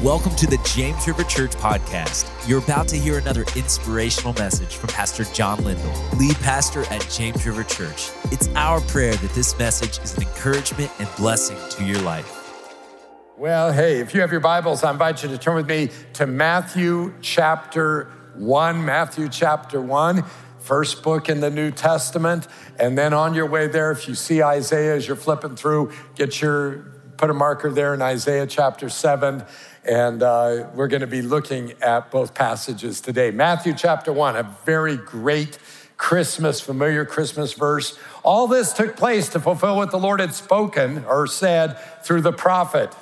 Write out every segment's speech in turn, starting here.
Welcome to the James River Church podcast. You're about to hear another inspirational message from Pastor John Lindell, lead pastor at James River Church. It's our prayer that this message is an encouragement and blessing to your life. Well, hey, if you have your Bibles, I invite you to turn with me to Matthew chapter 1. Matthew chapter 1, first book in the New Testament. And then on your way there, if you see Isaiah as you're flipping through, get your put a marker there in Isaiah chapter 7. And uh, we're going to be looking at both passages today. Matthew chapter 1, a very great Christmas, familiar Christmas verse. All this took place to fulfill what the Lord had spoken or said through the prophet.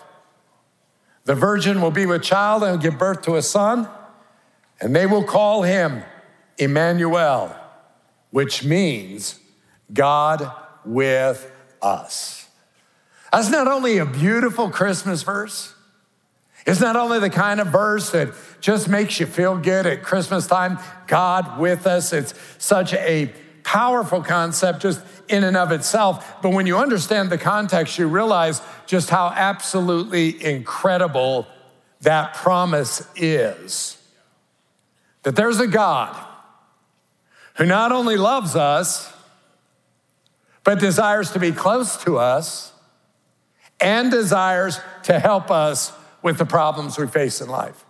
The virgin will be with child and give birth to a son, and they will call him Emmanuel, which means God with us. That's not only a beautiful Christmas verse, it's not only the kind of verse that just makes you feel good at Christmas time, God with us. It's such a powerful concept just in and of itself. But when you understand the context, you realize just how absolutely incredible that promise is. That there's a God who not only loves us, but desires to be close to us and desires to help us with the problems we face in life.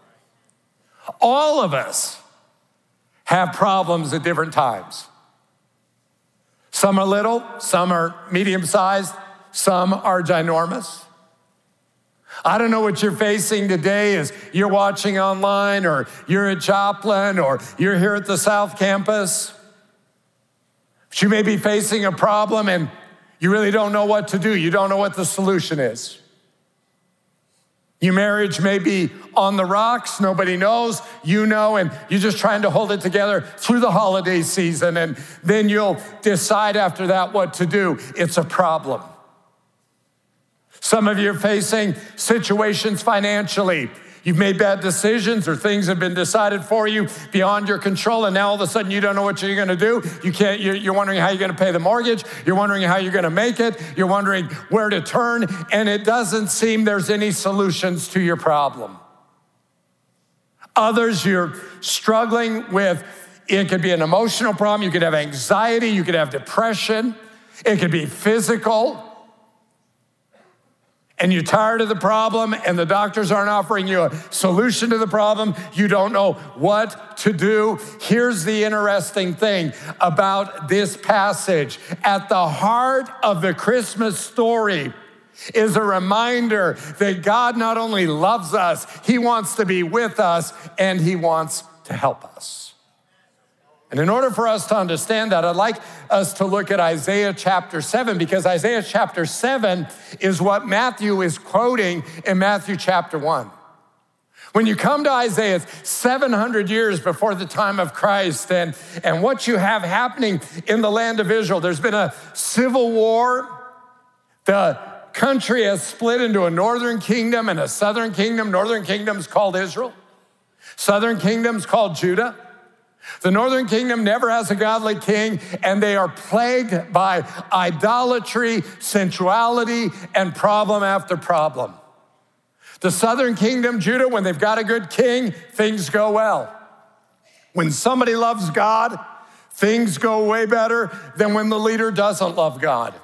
All of us have problems at different times. Some are little, some are medium sized, some are ginormous. I don't know what you're facing today as you're watching online or you're at Joplin or you're here at the South Campus. But you may be facing a problem and you really don't know what to do. You don't know what the solution is. Your marriage may be on the rocks, nobody knows, you know, and you're just trying to hold it together through the holiday season, and then you'll decide after that what to do. It's a problem. Some of you are facing situations financially You've made bad decisions or things have been decided for you beyond your control, and now all of a sudden you don't know what you're going to do. You can't, you're wondering how you're going to pay the mortgage. You're wondering how you're going to make it. You're wondering where to turn, and it doesn't seem there's any solutions to your problem. Others, you're struggling with, it could be an emotional problem. You could have anxiety. You could have depression. It could be physical and you're tired of the problem and the doctors aren't offering you a solution to the problem, you don't know what to do. Here's the interesting thing about this passage at the heart of the Christmas story is a reminder that God not only loves us, He wants to be with us and He wants to help us. And in order for us to understand that, I'd like us to look at Isaiah chapter 7 because Isaiah chapter 7 is what Matthew is quoting in Matthew chapter 1. When you come to Isaiah, 700 years before the time of Christ, and, and what you have happening in the land of Israel, there's been a civil war. The country has split into a northern kingdom and a southern kingdom. Northern kingdom's called Israel, southern kingdom's called Judah. The northern kingdom never has a godly king, and they are plagued by idolatry, sensuality, and problem after problem. The southern kingdom, Judah, when they've got a good king, things go well. When somebody loves God, things go way better than when the leader doesn't love God.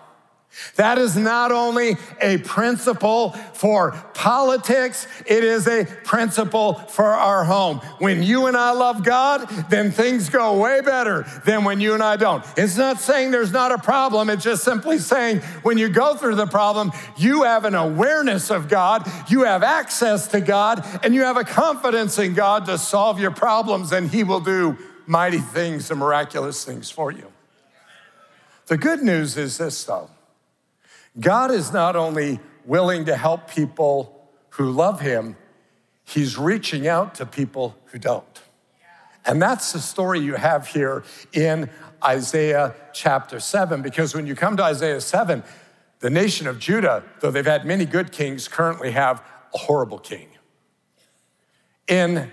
That is not only a principle for politics, it is a principle for our home. When you and I love God, then things go way better than when you and I don't. It's not saying there's not a problem, it's just simply saying when you go through the problem, you have an awareness of God, you have access to God, and you have a confidence in God to solve your problems, and He will do mighty things and miraculous things for you. The good news is this, though. God is not only willing to help people who love him, he's reaching out to people who don't. And that's the story you have here in Isaiah chapter 7, because when you come to Isaiah 7, the nation of Judah, though they've had many good kings, currently have a horrible king. In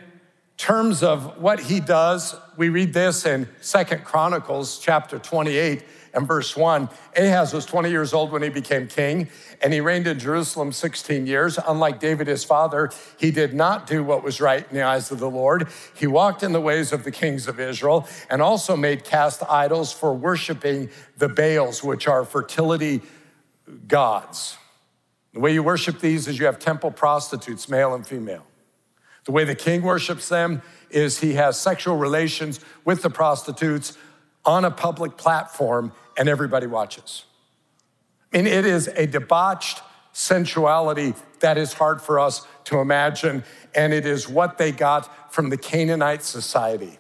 terms of what he does, we read this in Second Chronicles chapter 28. And verse 1. Ahaz was 20 years old when he became king, and he reigned in Jerusalem 16 years. Unlike David, his father, he did not do what was right in the eyes of the Lord. He walked in the ways of the kings of Israel and also made cast idols for worshiping the Baals, which are fertility gods. The way you worship these is you have temple prostitutes, male and female. The way the king worships them is he has sexual relations with the prostitutes on a public platform and everybody watches. I mean, it is a debauched sensuality that is hard for us to imagine, and it is what they got from the Canaanite society.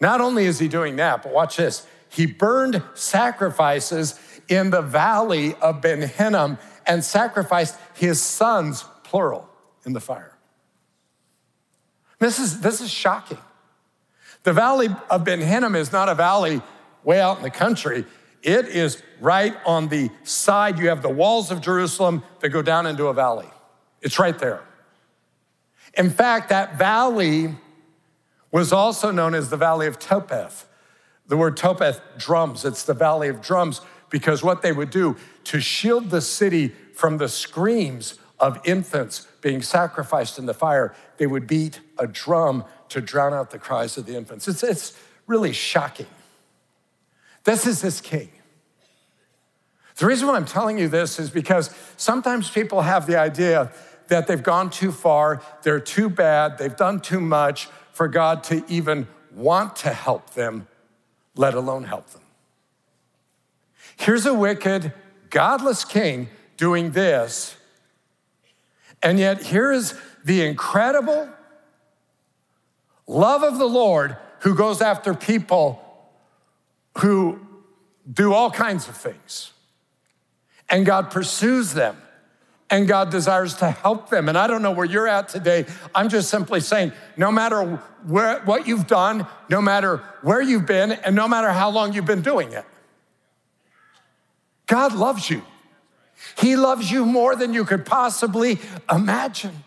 Not only is he doing that, but watch this. He burned sacrifices in the valley of Ben Hinnom and sacrificed his sons, plural, in the fire. This is, this is shocking. The valley of Ben Hinnom is not a valley way out in the country. It is right on the side. You have the walls of Jerusalem that go down into a valley. It's right there. In fact, that valley was also known as the Valley of Topheth. The word Topheth, drums. It's the Valley of Drums because what they would do to shield the city from the screams of infants being sacrificed in the fire, they would beat a drum to drown out the cries of the infants. It's, it's really shocking. This is this king. The reason why I'm telling you this is because sometimes people have the idea that they've gone too far, they're too bad, they've done too much for God to even want to help them, let alone help them. Here's a wicked, godless king doing this, and yet here is the incredible love of the Lord who goes after people who do all kinds of things. And God pursues them and God desires to help them. And I don't know where you're at today. I'm just simply saying no matter where, what you've done, no matter where you've been, and no matter how long you've been doing it, God loves you. He loves you more than you could possibly imagine.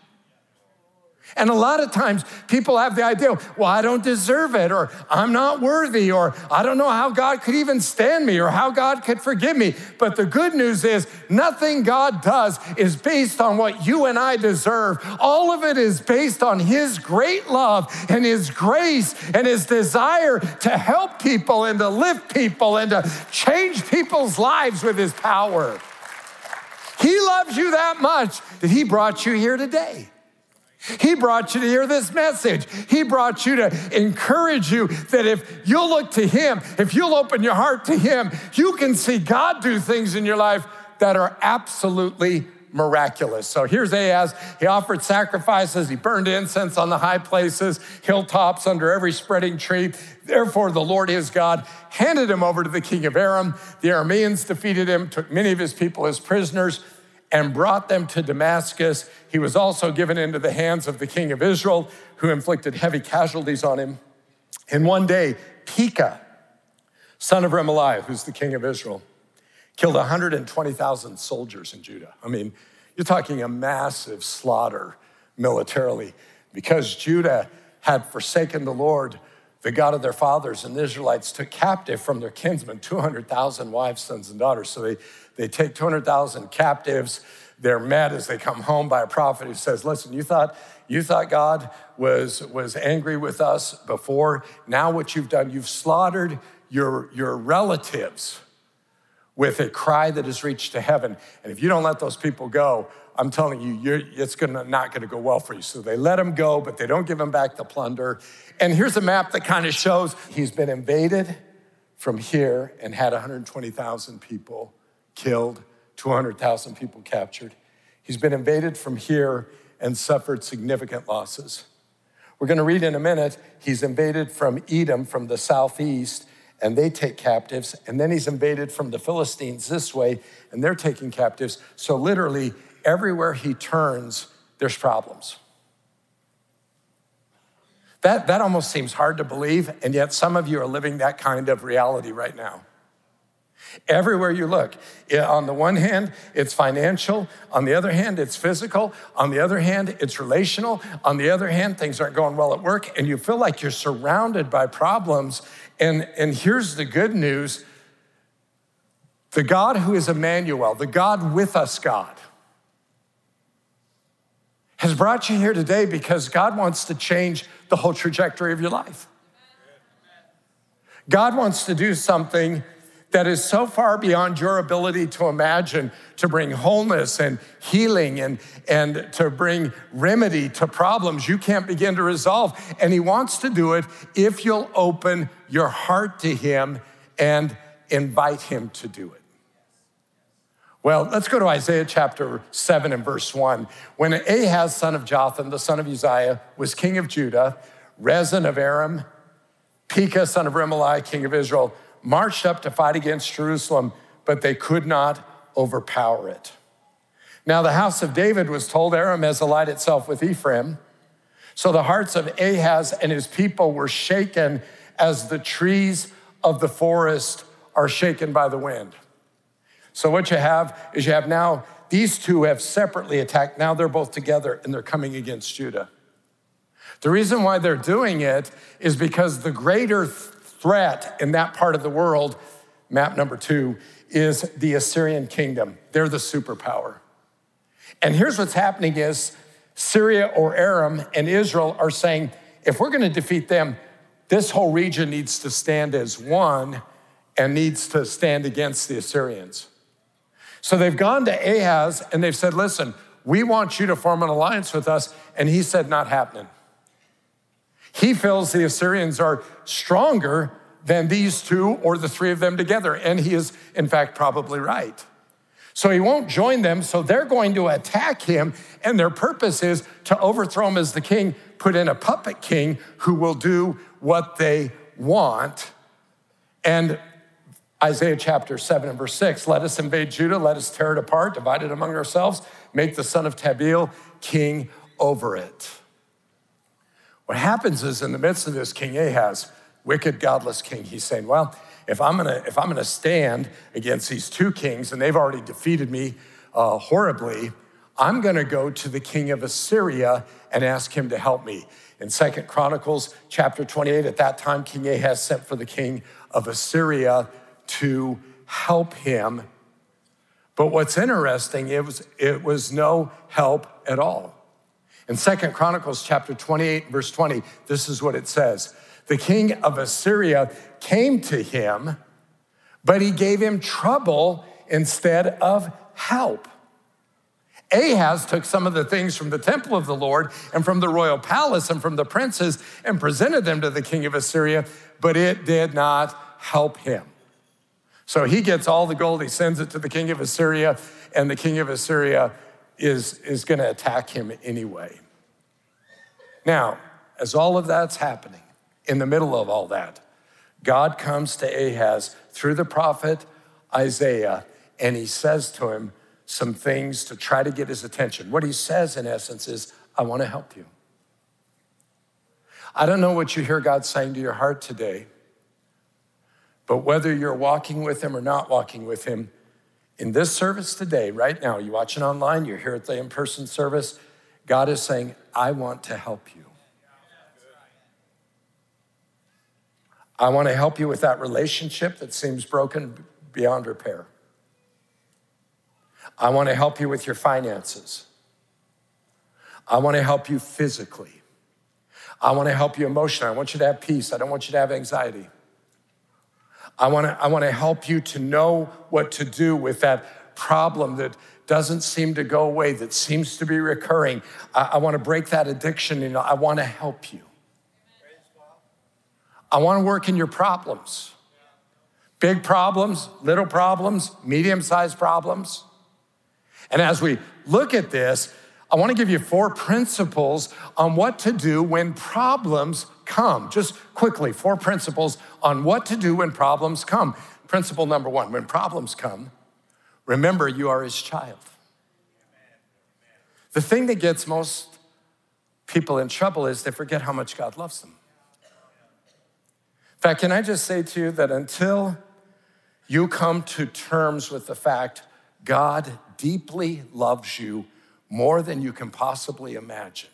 And a lot of times people have the idea, well, I don't deserve it, or I'm not worthy, or I don't know how God could even stand me, or how God could forgive me. But the good news is, nothing God does is based on what you and I deserve. All of it is based on His great love and His grace and His desire to help people and to lift people and to change people's lives with His power. He loves you that much that He brought you here today. He brought you to hear this message. He brought you to encourage you that if you'll look to Him, if you'll open your heart to Him, you can see God do things in your life that are absolutely miraculous. So here's Ahaz. He offered sacrifices, he burned incense on the high places, hilltops, under every spreading tree. Therefore, the Lord his God handed him over to the king of Aram. The Arameans defeated him, took many of his people as prisoners and brought them to Damascus. He was also given into the hands of the king of Israel, who inflicted heavy casualties on him. And one day, Pekah, son of Remaliah, who's the king of Israel, killed 120,000 soldiers in Judah. I mean, you're talking a massive slaughter militarily because Judah had forsaken the Lord, the God of their fathers, and the Israelites took captive from their kinsmen 200,000 wives, sons, and daughters. So they they take 200,000 captives. They're met as they come home by a prophet who says, Listen, you thought, you thought God was, was angry with us before. Now, what you've done, you've slaughtered your, your relatives with a cry that has reached to heaven. And if you don't let those people go, I'm telling you, it's gonna, not gonna go well for you. So they let him go, but they don't give him back the plunder. And here's a map that kind of shows he's been invaded from here and had 120,000 people killed, 200,000 people captured. He's been invaded from here and suffered significant losses. We're going to read in a minute, he's invaded from Edom from the southeast, and they take captives. And then he's invaded from the Philistines this way, and they're taking captives. So, literally, everywhere he turns, there's problems. That, that almost seems hard to believe, and yet some of you are living that kind of reality right now. Everywhere you look, on the one hand, it's financial. On the other hand, it's physical. On the other hand, it's relational. On the other hand, things aren't going well at work, and you feel like you're surrounded by problems. And, and here's the good news The God who is Emmanuel, the God with us God, has brought you here today because God wants to change the whole trajectory of your life. God wants to do something that is so far beyond your ability to imagine to bring wholeness and healing and, and to bring remedy to problems you can't begin to resolve. And He wants to do it if you'll open your heart to Him and invite Him to do it. Well, let's go to Isaiah chapter 7 and verse 1. When Ahaz, son of Jotham, the son of Uzziah, was king of Judah, Rezin of Aram, Pekah, son of Remaliah, king of Israel, marched up to fight against Jerusalem, but they could not overpower it. Now, the house of David was told Aram has allied itself with Ephraim. So the hearts of Ahaz and his people were shaken as the trees of the forest are shaken by the wind. So, what you have is you have now these two have separately attacked. Now they're both together and they're coming against Judah. The reason why they're doing it is because the greater threat in that part of the world, map number two, is the Assyrian kingdom. They're the superpower. And here's what's happening is Syria or Aram and Israel are saying, if we're going to defeat them, this whole region needs to stand as one and needs to stand against the Assyrians. So they've gone to Ahaz and they've said, listen, we want you to form an alliance with us. And he said, not happening. He feels the Assyrians are stronger than these two or the three of them together. And he is, in fact, probably right. So he won't join them. So they're going to attack him. And their purpose is to overthrow him as the king, put in a puppet king who will do what they want. And Isaiah chapter 7 and verse 6 let us invade Judah, let us tear it apart, divide it among ourselves, make the son of Tabeel king over it. What happens is in the midst of this, King Ahaz, wicked, godless king, he's saying, Well, if I'm gonna, if I'm gonna stand against these two kings, and they've already defeated me uh, horribly, I'm gonna go to the king of Assyria and ask him to help me. In Second Chronicles chapter 28, at that time, King Ahaz sent for the king of Assyria to help him. But what's interesting, it was, it was no help at all. In Second Chronicles chapter 28, verse 20, this is what it says. The king of Assyria came to him, but he gave him trouble instead of help. Ahaz took some of the things from the temple of the Lord and from the royal palace and from the princes and presented them to the king of Assyria, but it did not help him. So he gets all the gold, he sends it to the king of Assyria, and the king of Assyria is, is going to attack him anyway. Now, as all of that's happening, in the middle of all that, God comes to Ahaz through the prophet Isaiah, and he says to him some things to try to get his attention. What he says, in essence, is, I want to help you. I don't know what you hear God saying to your heart today, but whether you're walking with Him or not walking with Him, in this service today, right now, you're watching online, you're here at the in person service, God is saying, I want to help you. I want to help you with that relationship that seems broken beyond repair. I want to help you with your finances. I want to help you physically. I want to help you emotionally. I want you to have peace. I don't want you to have anxiety. I want to I want to help you to know what to do with that problem that doesn't seem to go away, that seems to be recurring. I, I want to break that addiction and I want to help you. I want to work in your problems. Big problems, little problems, medium sized problems. And as we look at this, I want to give you four principles on what to do when problems come. Just quickly, four principles on what to do when problems come. Principle number one when problems come, remember you are his child. The thing that gets most people in trouble is they forget how much God loves them. In fact, can I just say to you that until you come to terms with the fact God deeply loves you more than you can possibly imagine,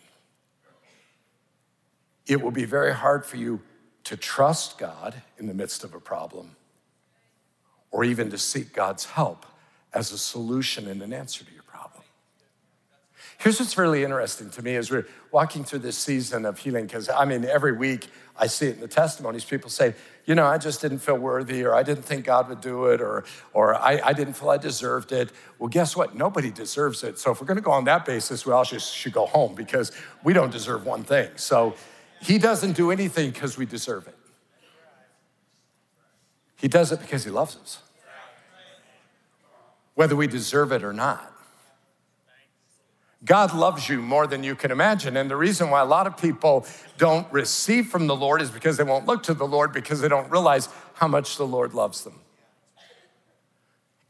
it will be very hard for you to trust God in the midst of a problem or even to seek God's help as a solution and an answer to your problem. Here's what's really interesting to me as we're walking through this season of healing, because I mean, every week I see it in the testimonies. People say, you know, I just didn't feel worthy, or I didn't think God would do it, or, or I, I didn't feel I deserved it. Well, guess what? Nobody deserves it. So if we're gonna go on that basis, we all just should go home because we don't deserve one thing. So he doesn't do anything because we deserve it. He does it because he loves us, whether we deserve it or not. God loves you more than you can imagine. And the reason why a lot of people don't receive from the Lord is because they won't look to the Lord because they don't realize how much the Lord loves them.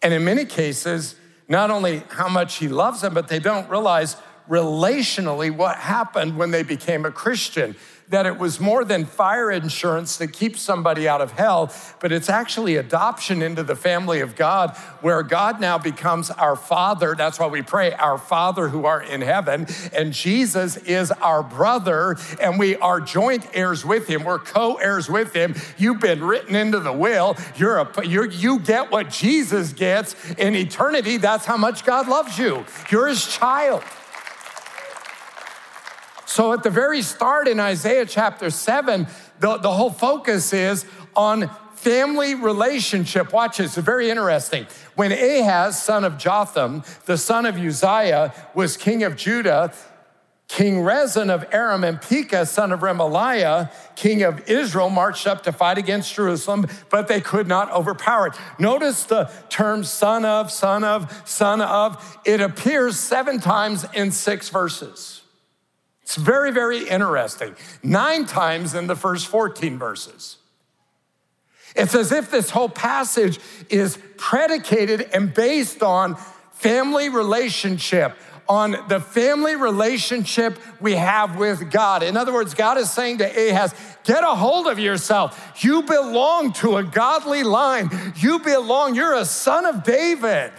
And in many cases, not only how much He loves them, but they don't realize relationally what happened when they became a Christian that it was more than fire insurance that keeps somebody out of hell, but it's actually adoption into the family of God, where God now becomes our Father. That's why we pray, Our Father who art in heaven. And Jesus is our brother, and we are joint heirs with him. We're co heirs with him. You've been written into the will. You're a, you're, you get what Jesus gets in eternity. That's how much God loves you. You're his child. So at the very start in Isaiah chapter 7, the, the whole focus is on family relationship. Watch this, it's very interesting. When Ahaz, son of Jotham, the son of Uzziah, was king of Judah, King Rezin of Aram and Pekah, son of Remaliah, king of Israel, marched up to fight against Jerusalem, but they could not overpower it. Notice the term son of, son of, son of. It appears seven times in six verses. It's very, very interesting. Nine times in the first 14 verses. It's as if this whole passage is predicated and based on family relationship, on the family relationship we have with God. In other words, God is saying to Ahaz, get a hold of yourself. You belong to a godly line. You belong, you're a son of David.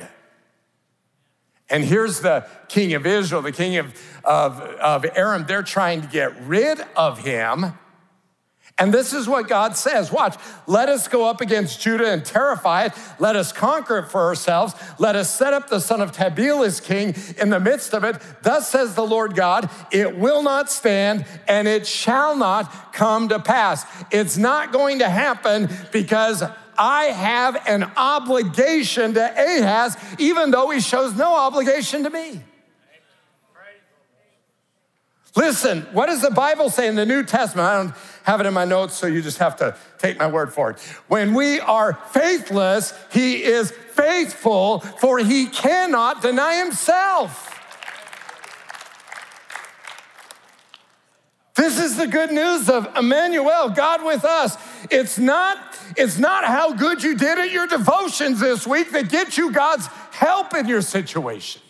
And here's the king of Israel, the king of, of, of Aram. They're trying to get rid of him. And this is what God says Watch, let us go up against Judah and terrify it. Let us conquer it for ourselves. Let us set up the son of Tabeel as king in the midst of it. Thus says the Lord God, it will not stand and it shall not come to pass. It's not going to happen because I have an obligation to Ahaz, even though he shows no obligation to me. Listen, what does the Bible say in the New Testament? I don't have it in my notes, so you just have to take my word for it. When we are faithless, he is faithful, for he cannot deny himself. This is the good news of Emmanuel, God with us. It's not it's not how good you did at your devotions this week that gets you God's help in your situation.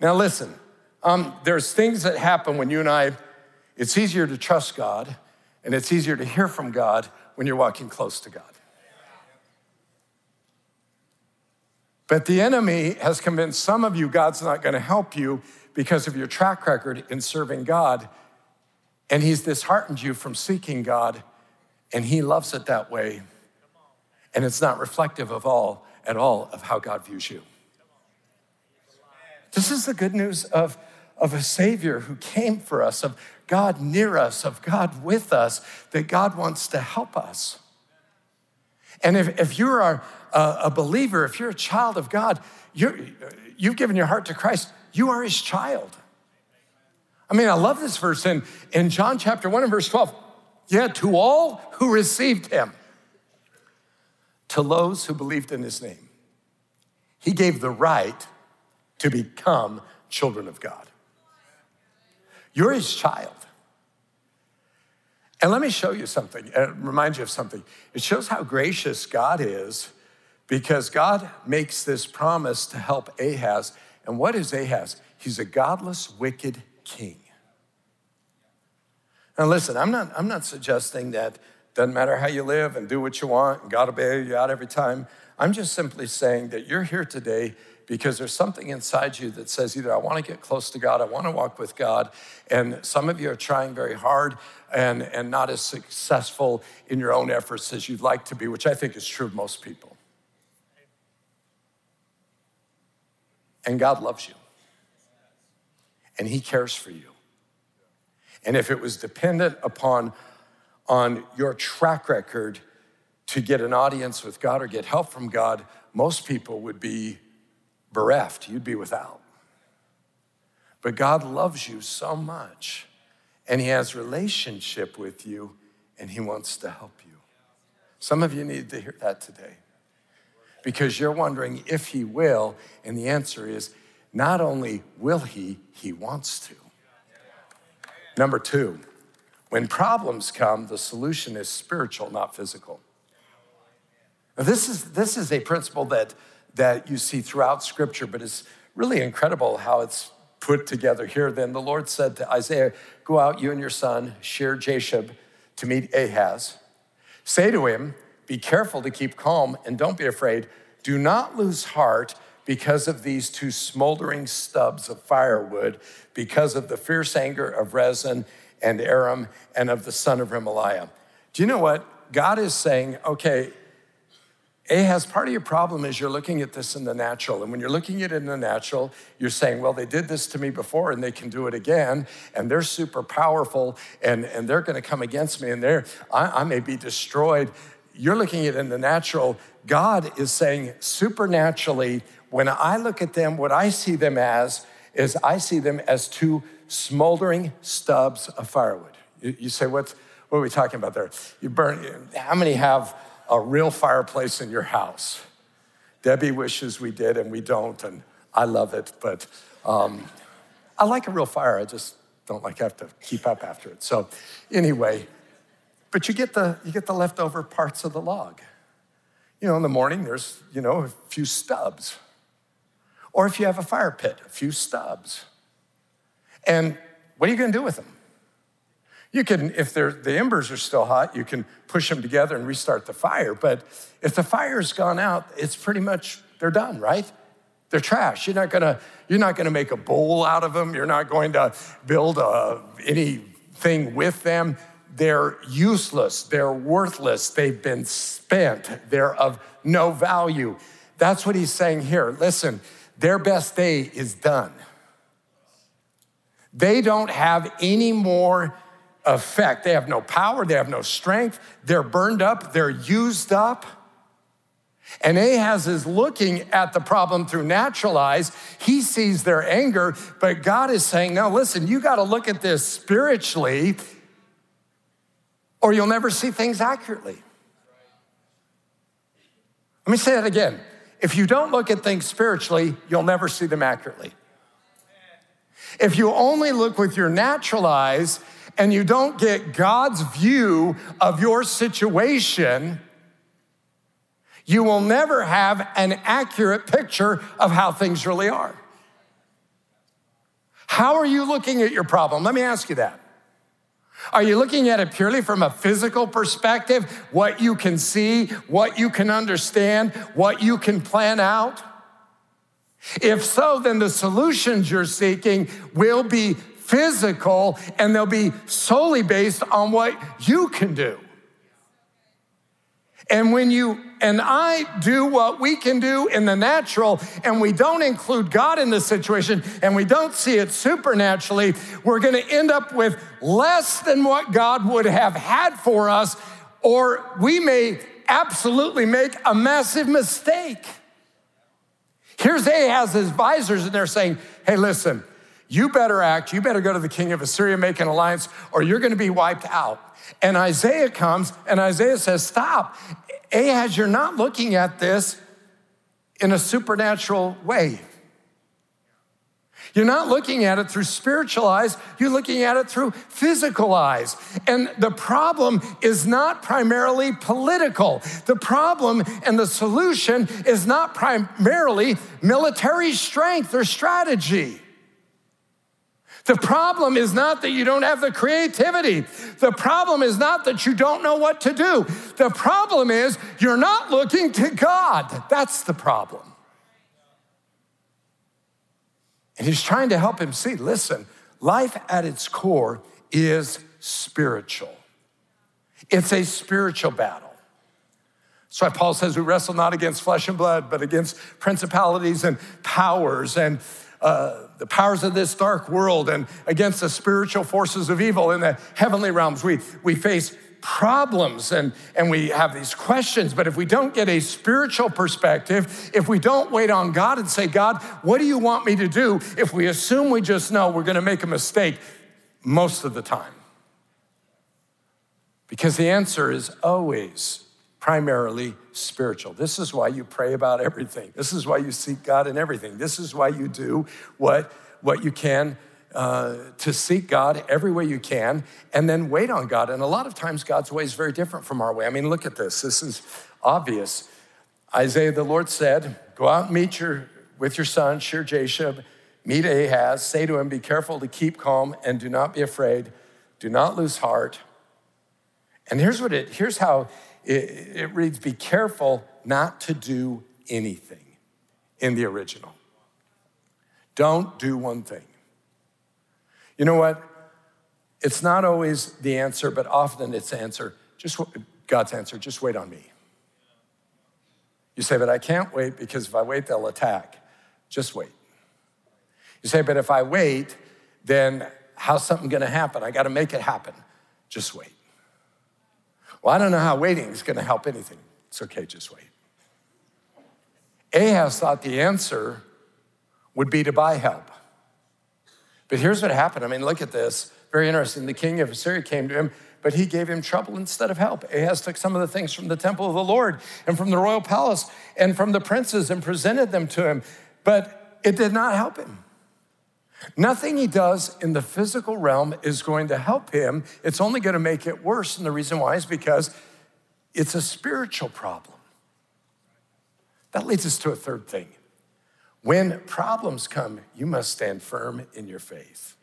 Now, listen, um, there's things that happen when you and I, it's easier to trust God and it's easier to hear from God when you're walking close to God. But the enemy has convinced some of you God's not going to help you because of your track record in serving God. And he's disheartened you from seeking God and he loves it that way. And it's not reflective of all at all of how God views you. This is the good news of, of a Savior who came for us, of God near us, of God with us, that God wants to help us. And if, if you're a, a believer, if you're a child of God, you're, you've given your heart to Christ, you are his child. I mean, I love this verse in, in John chapter 1 and verse 12. Yet to all who received him, to those who believed in his name, he gave the right to become children of God. You're his child. And let me show you something, uh, remind you of something. It shows how gracious God is because God makes this promise to help Ahaz. And what is Ahaz? He's a godless, wicked king. Now, listen, I'm not, I'm not suggesting that doesn't matter how you live and do what you want and God will bail you out every time. I'm just simply saying that you're here today because there's something inside you that says either I want to get close to God, I want to walk with God, and some of you are trying very hard and, and not as successful in your own efforts as you'd like to be, which I think is true of most people. And God loves you, and He cares for you. And if it was dependent upon on your track record to get an audience with God or get help from God, most people would be bereft, you'd be without. But God loves you so much, and He has relationship with you, and He wants to help you. Some of you need to hear that today because you're wondering if He will, and the answer is not only will He, He wants to. Number two, when problems come, the solution is spiritual, not physical. Now, this is, this is a principle that that you see throughout Scripture, but it's really incredible how it's put together here. Then the Lord said to Isaiah, Go out, you and your son, Shear Jashub, to meet Ahaz. Say to him, Be careful to keep calm and don't be afraid. Do not lose heart because of these two smoldering stubs of firewood, because of the fierce anger of Rezin and Aram and of the son of Remaliah. Do you know what? God is saying, okay, Ahaz, part of your problem is you're looking at this in the natural. And when you're looking at it in the natural, you're saying, well, they did this to me before and they can do it again. And they're super powerful and, and they're going to come against me and they're, I, I may be destroyed. You're looking at it in the natural. God is saying, supernaturally, when I look at them, what I see them as is I see them as two smoldering stubs of firewood. You, you say, what's, what are we talking about there? You burn, how many have a real fireplace in your house. Debbie wishes we did, and we don't, and I love it, but um, I like a real fire. I just don't like have to keep up after it. So, anyway, but you get the you get the leftover parts of the log. You know, in the morning there's you know a few stubs, or if you have a fire pit, a few stubs. And what are you going to do with them? You can, if the embers are still hot, you can push them together and restart the fire. But if the fire's gone out, it's pretty much, they're done, right? They're trash. You're not gonna, you're not gonna make a bowl out of them. You're not going to build a, uh, anything with them. They're useless. They're worthless. They've been spent. They're of no value. That's what he's saying here. Listen, their best day is done. They don't have any more effect. They have no power, they have no strength, they're burned up, they're used up. And Ahaz is looking at the problem through natural eyes. He sees their anger, but God is saying, now listen, you got to look at this spiritually, or you'll never see things accurately. Let me say that again. If you don't look at things spiritually, you'll never see them accurately. If you only look with your natural eyes, and you don't get God's view of your situation, you will never have an accurate picture of how things really are. How are you looking at your problem? Let me ask you that. Are you looking at it purely from a physical perspective, what you can see, what you can understand, what you can plan out? If so, then the solutions you're seeking will be physical, and they'll be solely based on what you can do. And when you and I do what we can do in the natural, and we don't include God in the situation, and we don't see it supernaturally, we're gonna end up with less than what God would have had for us, or we may absolutely make a massive mistake. Here's Ahaz's advisors, and they're saying, hey, listen, you better act, you better go to the king of Assyria, make an alliance, or you're gonna be wiped out. And Isaiah comes and Isaiah says, Stop. Ahaz, you're not looking at this in a supernatural way. You're not looking at it through spiritual eyes, you're looking at it through physical eyes. And the problem is not primarily political. The problem and the solution is not primarily military strength or strategy. The problem is not that you don't have the creativity. The problem is not that you don't know what to do. The problem is you're not looking to God. That's the problem. And he's trying to help him see listen, life at its core is spiritual, it's a spiritual battle. That's why Paul says we wrestle not against flesh and blood, but against principalities and powers and uh, the powers of this dark world and against the spiritual forces of evil in the heavenly realms. We, we face problems and, and we have these questions, but if we don't get a spiritual perspective, if we don't wait on God and say, God, what do you want me to do? If we assume we just know, we're gonna make a mistake most of the time. Because the answer is always primarily spiritual. This is why you pray about everything. This is why you seek God in everything. This is why you do what, what you can uh, to seek God every way you can and then wait on God. And a lot of times, God's way is very different from our way. I mean, look at this. This is obvious. Isaiah, the Lord said, Go out and meet your, with your son, Shear-jashub, meet Ahaz, say to him, Be careful to keep calm and do not be afraid, do not lose heart. And here's what it, here's how it, it reads Be careful not to do anything in the original. Don't do one thing. You know what? It's not always the answer, but often it's the answer. Just God's answer, just wait on me. You say, but I can't wait because if I wait, they'll attack. Just wait. You say, but if I wait, then how's something gonna happen? I gotta make it happen. Just wait. Well, I don't know how waiting is going to help anything. It's okay, just wait. Ahaz thought the answer would be to buy help. But here's what happened. I mean, look at this. Very interesting. The king of Assyria came to him, but he gave him trouble instead of help. Ahaz took some of the things from the temple of the Lord and from the royal palace and from the princes and presented them to him, but it did not help him. Nothing he does in the physical realm is going to help him. It's only going to make it worse. And the reason why is because it's a spiritual problem. That leads us to a third thing. When problems come, you must stand firm in your faith.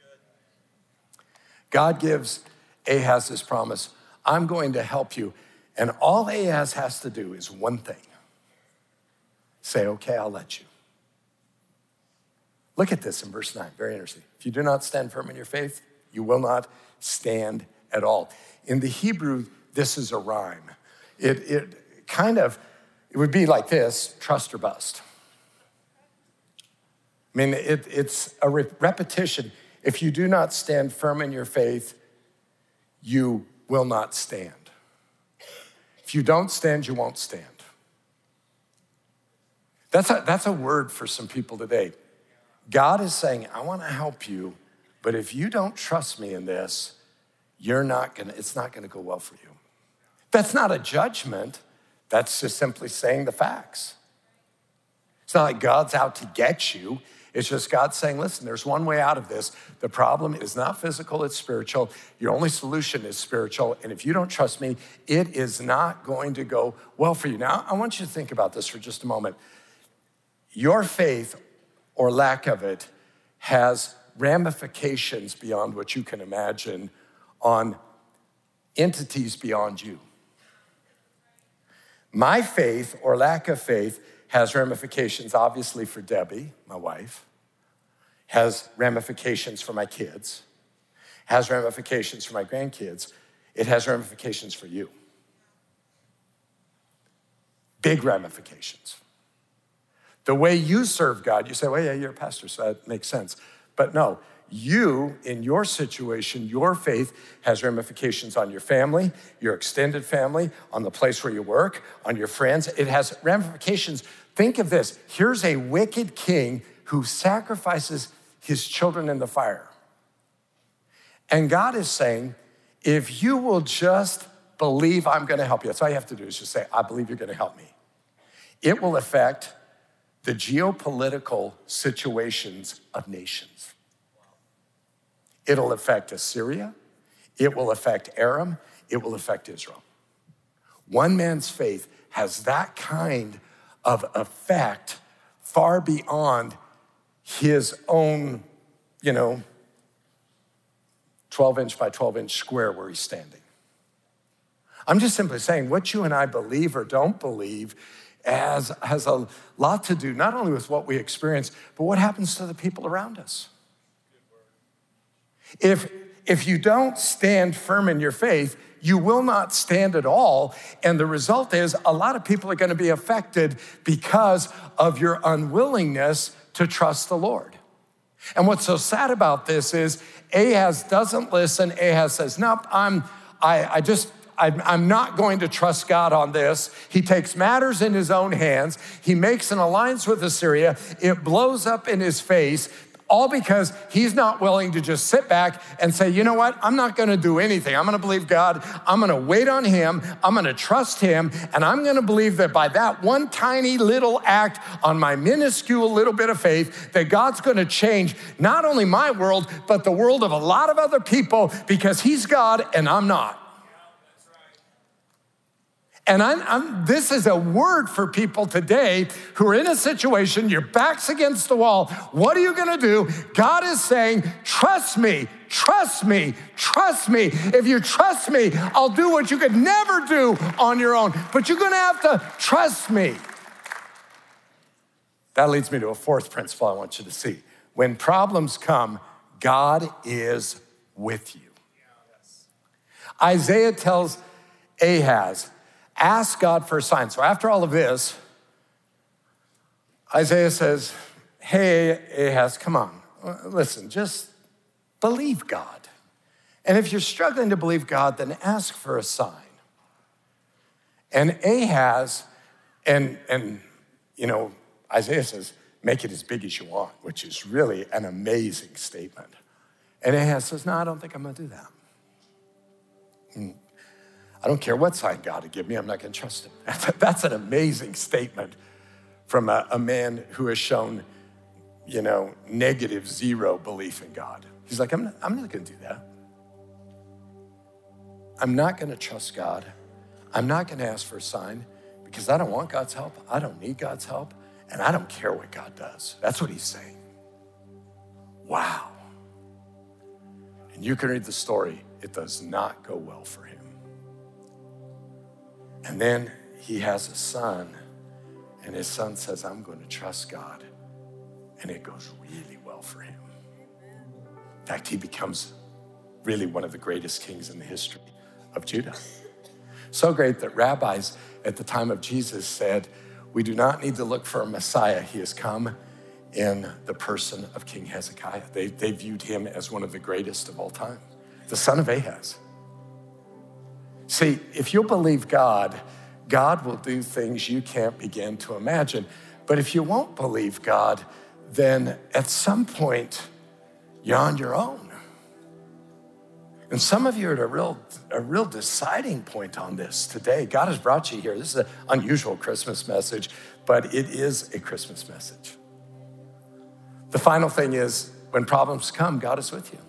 God gives Ahaz this promise I'm going to help you. And all Ahaz has to do is one thing say, okay, I'll let you. Look at this in verse 9, very interesting. If you do not stand firm in your faith, you will not stand at all. In the Hebrew, this is a rhyme. It, it kind of, it would be like this trust or bust. I mean, it, it's a re- repetition. If you do not stand firm in your faith, you will not stand. If you don't stand, you won't stand. That's a, that's a word for some people today. God is saying, I want to help you, but if you don't trust me in this, you're not gonna, it's not gonna go well for you. That's not a judgment, that's just simply saying the facts. It's not like God's out to get you. It's just God saying, listen, there's one way out of this. The problem is not physical, it's spiritual. Your only solution is spiritual. And if you don't trust me, it is not going to go well for you. Now, I want you to think about this for just a moment. Your faith or lack of it has ramifications beyond what you can imagine on entities beyond you. My faith or lack of faith has ramifications, obviously, for Debbie, my wife, has ramifications for my kids, has ramifications for my grandkids, it has ramifications for you. Big ramifications. The way you serve God, you say, well, yeah, you're a pastor, so that makes sense. But no, you, in your situation, your faith has ramifications on your family, your extended family, on the place where you work, on your friends. It has ramifications. Think of this here's a wicked king who sacrifices his children in the fire. And God is saying, if you will just believe I'm gonna help you, that's all you have to do is just say, I believe you're gonna help me. It will affect the geopolitical situations of nations. It'll affect Assyria, it will affect Aram, it will affect Israel. One man's faith has that kind of effect far beyond his own, you know, 12 inch by 12 inch square where he's standing. I'm just simply saying what you and I believe or don't believe has, has a lot to do not only with what we experience, but what happens to the people around us. If, if you don't stand firm in your faith, you will not stand at all. And the result is a lot of people are going to be affected because of your unwillingness to trust the Lord. And what's so sad about this is Ahaz doesn't listen. Ahaz says, Nope, I'm, I, I just, I'm not going to trust God on this. He takes matters in his own hands. He makes an alliance with Assyria. It blows up in his face all because he's not willing to just sit back and say, you know what, I'm not gonna do anything. I'm gonna believe God. I'm gonna wait on him. I'm gonna trust him. And I'm gonna believe that by that one tiny little act on my minuscule little bit of faith, that God's gonna change not only my world, but the world of a lot of other people because he's God and I'm not. And I'm, I'm, this is a word for people today who are in a situation, your back's against the wall. What are you gonna do? God is saying, trust me, trust me, trust me. If you trust me, I'll do what you could never do on your own, but you're gonna have to trust me. That leads me to a fourth principle I want you to see. When problems come, God is with you. Isaiah tells Ahaz, ask God for a sign. So after all of this, Isaiah says, Hey, Ahaz, come on. Listen, just believe God. And if you're struggling to believe God, then ask for a sign. And Ahaz, and, and you know, Isaiah says, make it as big as you want, which is really an amazing statement. And Ahaz says, no, I don't think I'm gonna do that. Hmm. I don't care what sign God would give me, I'm not gonna trust him. That's an amazing statement from a, a man who has shown, you know, negative zero belief in God. He's like, I'm not, I'm not gonna do that. I'm not gonna trust God. I'm not gonna ask for a sign because I don't want God's help. I don't need God's help. And I don't care what God does. That's what he's saying. Wow. And you can read the story, it does not go well for him. And then he has a son, and his son says, I'm going to trust God. And it goes really well for him. In fact, he becomes really one of the greatest kings in the history of Judah. So great that rabbis at the time of Jesus said, We do not need to look for a Messiah. He has come in the person of King Hezekiah. They, they viewed him as one of the greatest of all time, the son of Ahaz. See, if you'll believe God, God will do things you can't begin to imagine. But if you won't believe God, then at some point, you're on your own. And some of you are at a real, a real deciding point on this today. God has brought you here. This is an unusual Christmas message, but it is a Christmas message. The final thing is when problems come, God is with you.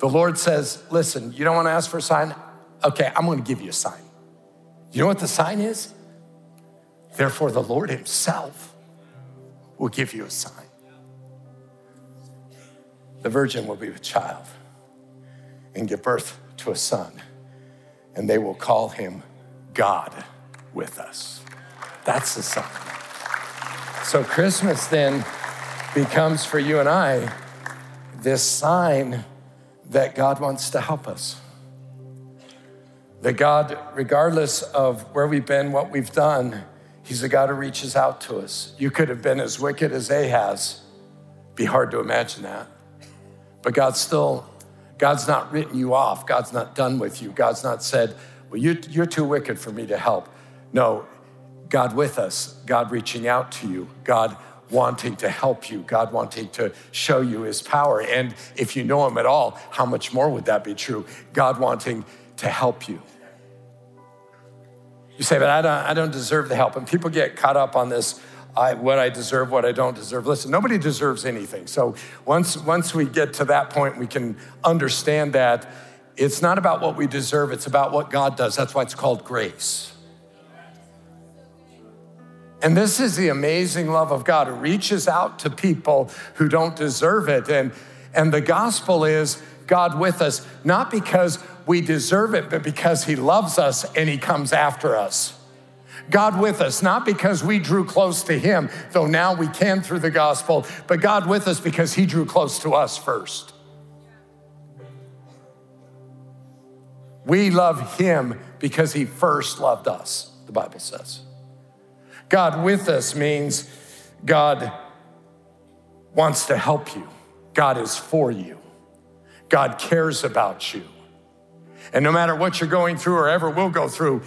The Lord says, Listen, you don't want to ask for a sign? Okay, I'm going to give you a sign. You know what the sign is? Therefore, the Lord Himself will give you a sign. The virgin will be with child and give birth to a son, and they will call him God with us. That's the sign. So, Christmas then becomes for you and I this sign that God wants to help us. That God, regardless of where we've been, what we've done, He's a God who reaches out to us. You could have been as wicked as Ahaz. Be hard to imagine that. But God still, God's not written you off. God's not done with you. God's not said, well, you, you're too wicked for me to help. No, God with us, God reaching out to you, God wanting to help you, God wanting to show you his power. And if you know him at all, how much more would that be true? God wanting to help you. You say, but I don't, I don't deserve the help. And people get caught up on this I, what I deserve, what I don't deserve. Listen, nobody deserves anything. So once, once we get to that point, we can understand that it's not about what we deserve, it's about what God does. That's why it's called grace. And this is the amazing love of God. It reaches out to people who don't deserve it. And, and the gospel is God with us, not because we deserve it, but because He loves us and He comes after us. God with us, not because we drew close to Him, though now we can through the gospel, but God with us because He drew close to us first. We love Him because He first loved us, the Bible says. God with us means God wants to help you, God is for you, God cares about you. And no matter what you're going through or ever will go through,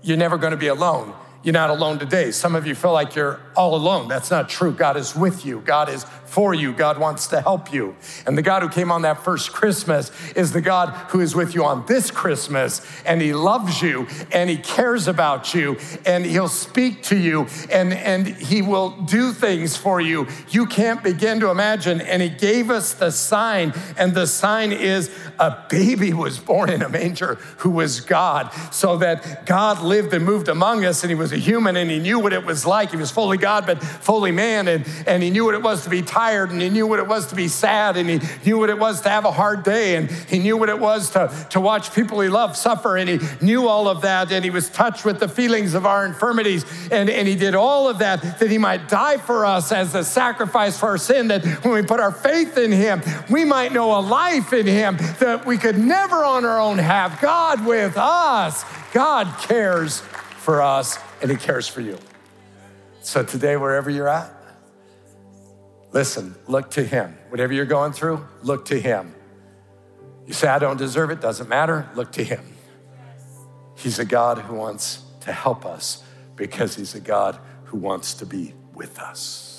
you're never going to be alone. You're not alone today. Some of you feel like you're all alone. That's not true. God is with you. God is for you. God wants to help you. And the God who came on that first Christmas is the God who is with you on this Christmas. And He loves you and He cares about you and He'll speak to you and, and He will do things for you you can't begin to imagine. And He gave us the sign, and the sign is a baby was born in a manger who was God, so that God lived and moved among us and He was a human and He knew what it was like. He was fully God, but fully man, and, and He knew what it was to be tired and he knew what it was to be sad and he knew what it was to have a hard day and he knew what it was to, to watch people he loved suffer and he knew all of that and he was touched with the feelings of our infirmities and, and he did all of that that he might die for us as a sacrifice for our sin that when we put our faith in him we might know a life in him that we could never on our own have. God with us. God cares for us and he cares for you. So today wherever you're at Listen, look to Him. Whatever you're going through, look to Him. You say, I don't deserve it, doesn't matter. Look to Him. He's a God who wants to help us because He's a God who wants to be with us.